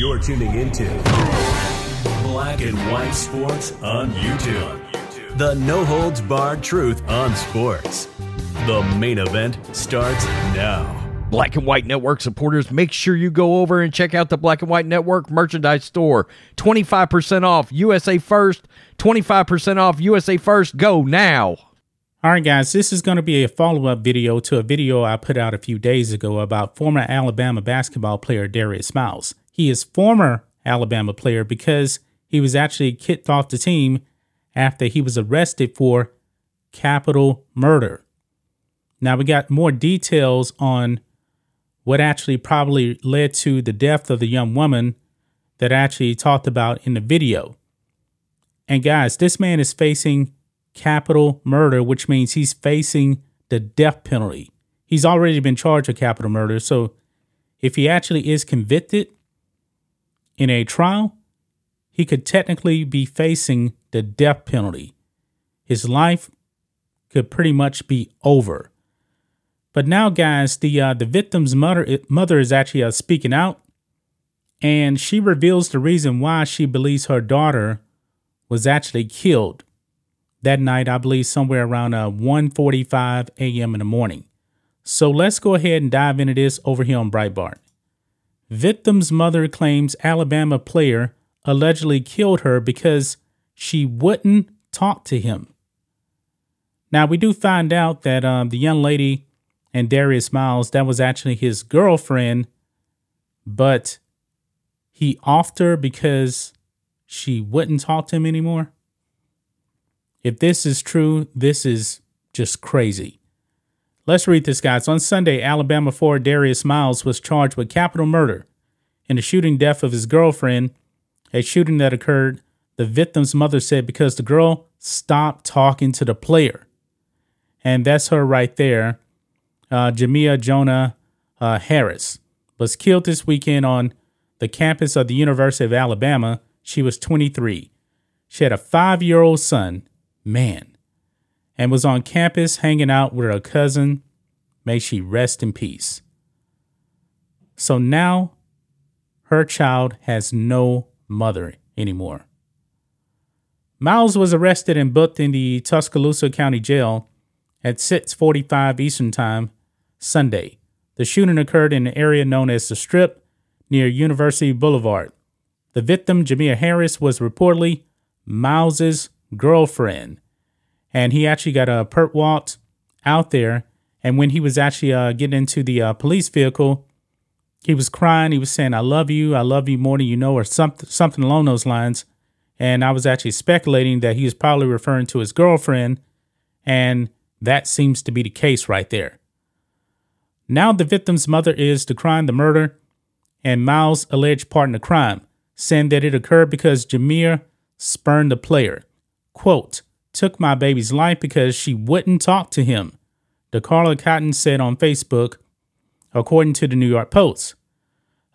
You're tuning into Black and White Sports on YouTube. The no holds barred truth on sports. The main event starts now. Black and White Network supporters, make sure you go over and check out the Black and White Network merchandise store. 25% off USA First, 25% off USA First. Go now. All right, guys, this is going to be a follow up video to a video I put out a few days ago about former Alabama basketball player Darius Miles. He is former Alabama player because he was actually kicked off the team after he was arrested for capital murder. Now, we got more details on what actually probably led to the death of the young woman that I actually talked about in the video. And guys, this man is facing capital murder, which means he's facing the death penalty. He's already been charged with capital murder. So if he actually is convicted in a trial, he could technically be facing the death penalty. His life could pretty much be over. But now, guys, the uh, the victim's mother mother is actually uh, speaking out, and she reveals the reason why she believes her daughter was actually killed that night. I believe somewhere around uh, 1:45 a.m. in the morning. So let's go ahead and dive into this over here on Breitbart. Victim's mother claims Alabama player allegedly killed her because she wouldn't talk to him. Now we do find out that um, the young lady and Darius Miles that was actually his girlfriend, but he offed her because she wouldn't talk to him anymore. If this is true, this is just crazy. Let's read this, guys. On Sunday, Alabama forward Darius Miles was charged with capital murder in the shooting death of his girlfriend, a shooting that occurred, the victim's mother said, because the girl stopped talking to the player. And that's her right there. Uh, Jamea Jonah uh, Harris was killed this weekend on the campus of the University of Alabama. She was 23. She had a five year old son, man, and was on campus hanging out with her cousin. May she rest in peace. So now her child has no mother anymore. Miles was arrested and booked in the Tuscaloosa County Jail at 6:45 Eastern Time Sunday. The shooting occurred in an area known as the Strip near University Boulevard. The victim, Jamea Harris, was reportedly Miles's girlfriend, and he actually got a perp walked out there. And when he was actually uh, getting into the uh, police vehicle, he was crying. He was saying, "I love you. I love you more than you know," or something, something along those lines. And I was actually speculating that he was probably referring to his girlfriend, and that seems to be the case right there. Now the victim's mother is decrying the murder and Miles' alleged part in the crime, saying that it occurred because Jameer spurned the player. Quote, took my baby's life because she wouldn't talk to him, DeCarla Cotton said on Facebook, according to the New York Post.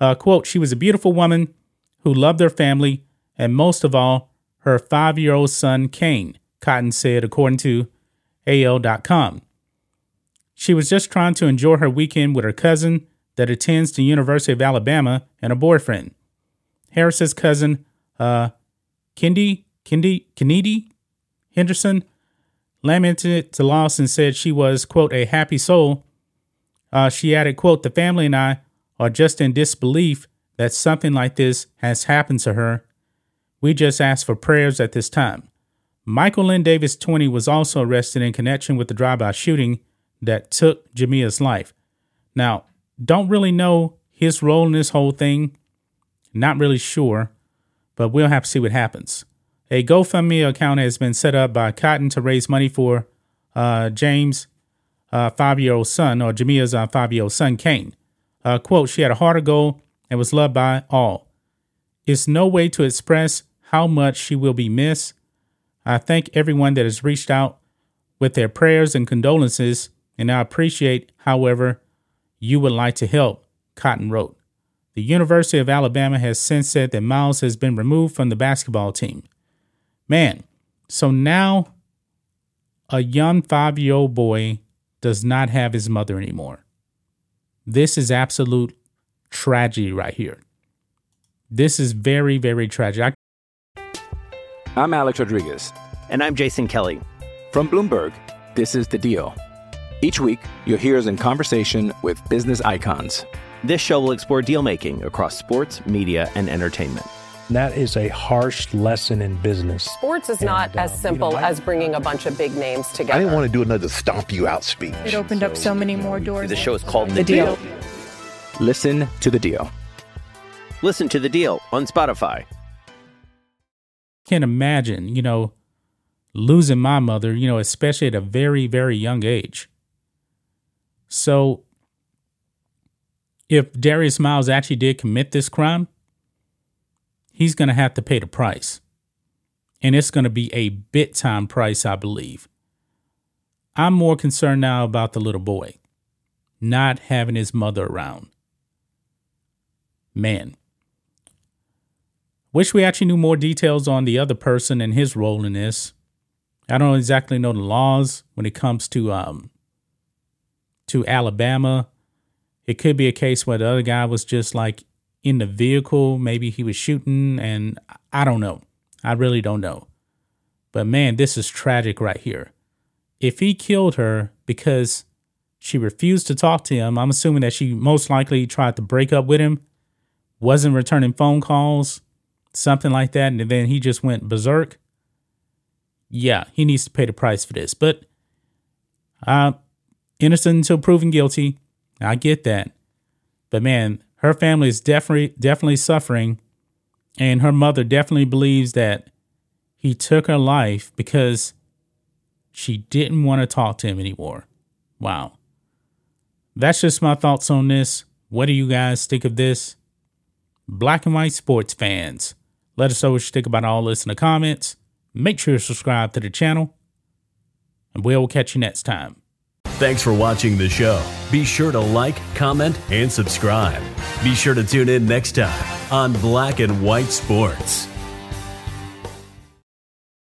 Uh, quote, she was a beautiful woman who loved her family and most of all, her five year old son, Kane, Cotton said, according to AL.com. She was just trying to enjoy her weekend with her cousin that attends the University of Alabama and a boyfriend. Harris's cousin, uh, Kendi, Kendi, Kennedy Henderson, lamented to and said she was, quote, a happy soul. Uh, she added, quote, the family and I are just in disbelief that something like this has happened to her. We just ask for prayers at this time. Michael Lynn Davis, 20, was also arrested in connection with the drive-by shooting that took Jamea's life. Now, don't really know his role in this whole thing. Not really sure, but we'll have to see what happens. A GoFundMe account has been set up by Cotton to raise money for uh, James' uh, five year old son, or Jamea's uh, five year old son, Kane. Uh, quote, she had a heart of gold and was loved by all. It's no way to express how much she will be missed. I thank everyone that has reached out with their prayers and condolences, and I appreciate, however, you would like to help, Cotton wrote. The University of Alabama has since said that Miles has been removed from the basketball team. Man, so now a young five year old boy does not have his mother anymore. This is absolute tragedy right here. This is very, very tragic. I'm Alex Rodriguez. And I'm Jason Kelly. From Bloomberg, this is The Deal. Each week, you'll hear us in conversation with business icons. This show will explore deal making across sports, media, and entertainment. That is a harsh lesson in business. Sports is not And, uh, as you simple know, I- as bringing a bunch of big names together. I didn't want to do another stomp you out speech. It opened up so many more doors. The show is called The, The deal. Deal. Listen to The Deal. Listen to The Deal on Spotify. Can't imagine, you know, losing my mother, you know, especially at a very, very young age. So, if Darius Miles actually did commit this crime, he's going to have to pay the price. And it's going to be a bit time price, I believe. I'm more concerned now about the little boy not having his mother around. Man. Wish we actually knew more details on the other person and his role in this. I don't exactly know the laws when it comes to um to Alabama. It could be a case where the other guy was just like in the vehicle, maybe he was shooting and I don't know. I really don't know. But man, this is tragic right here. If he killed her because she refused to talk to him, I'm assuming that she most likely tried to break up with him, wasn't returning phone calls, something like that, and then he just went berserk. Yeah, he needs to pay the price for this. But uh innocent until proven guilty. I get that. But man, her family is definitely definitely suffering and her mother definitely believes that he took her life because she didn't want to talk to him anymore. Wow. That's just my thoughts on this. What do you guys think of this? Black and white sports fans. Let us know what you think about all this in the comments. Make sure to subscribe to the channel. And we'll catch you next time. Thanks for watching the show. Be sure to like, comment, and subscribe. Be sure to tune in next time on Black and White Sports.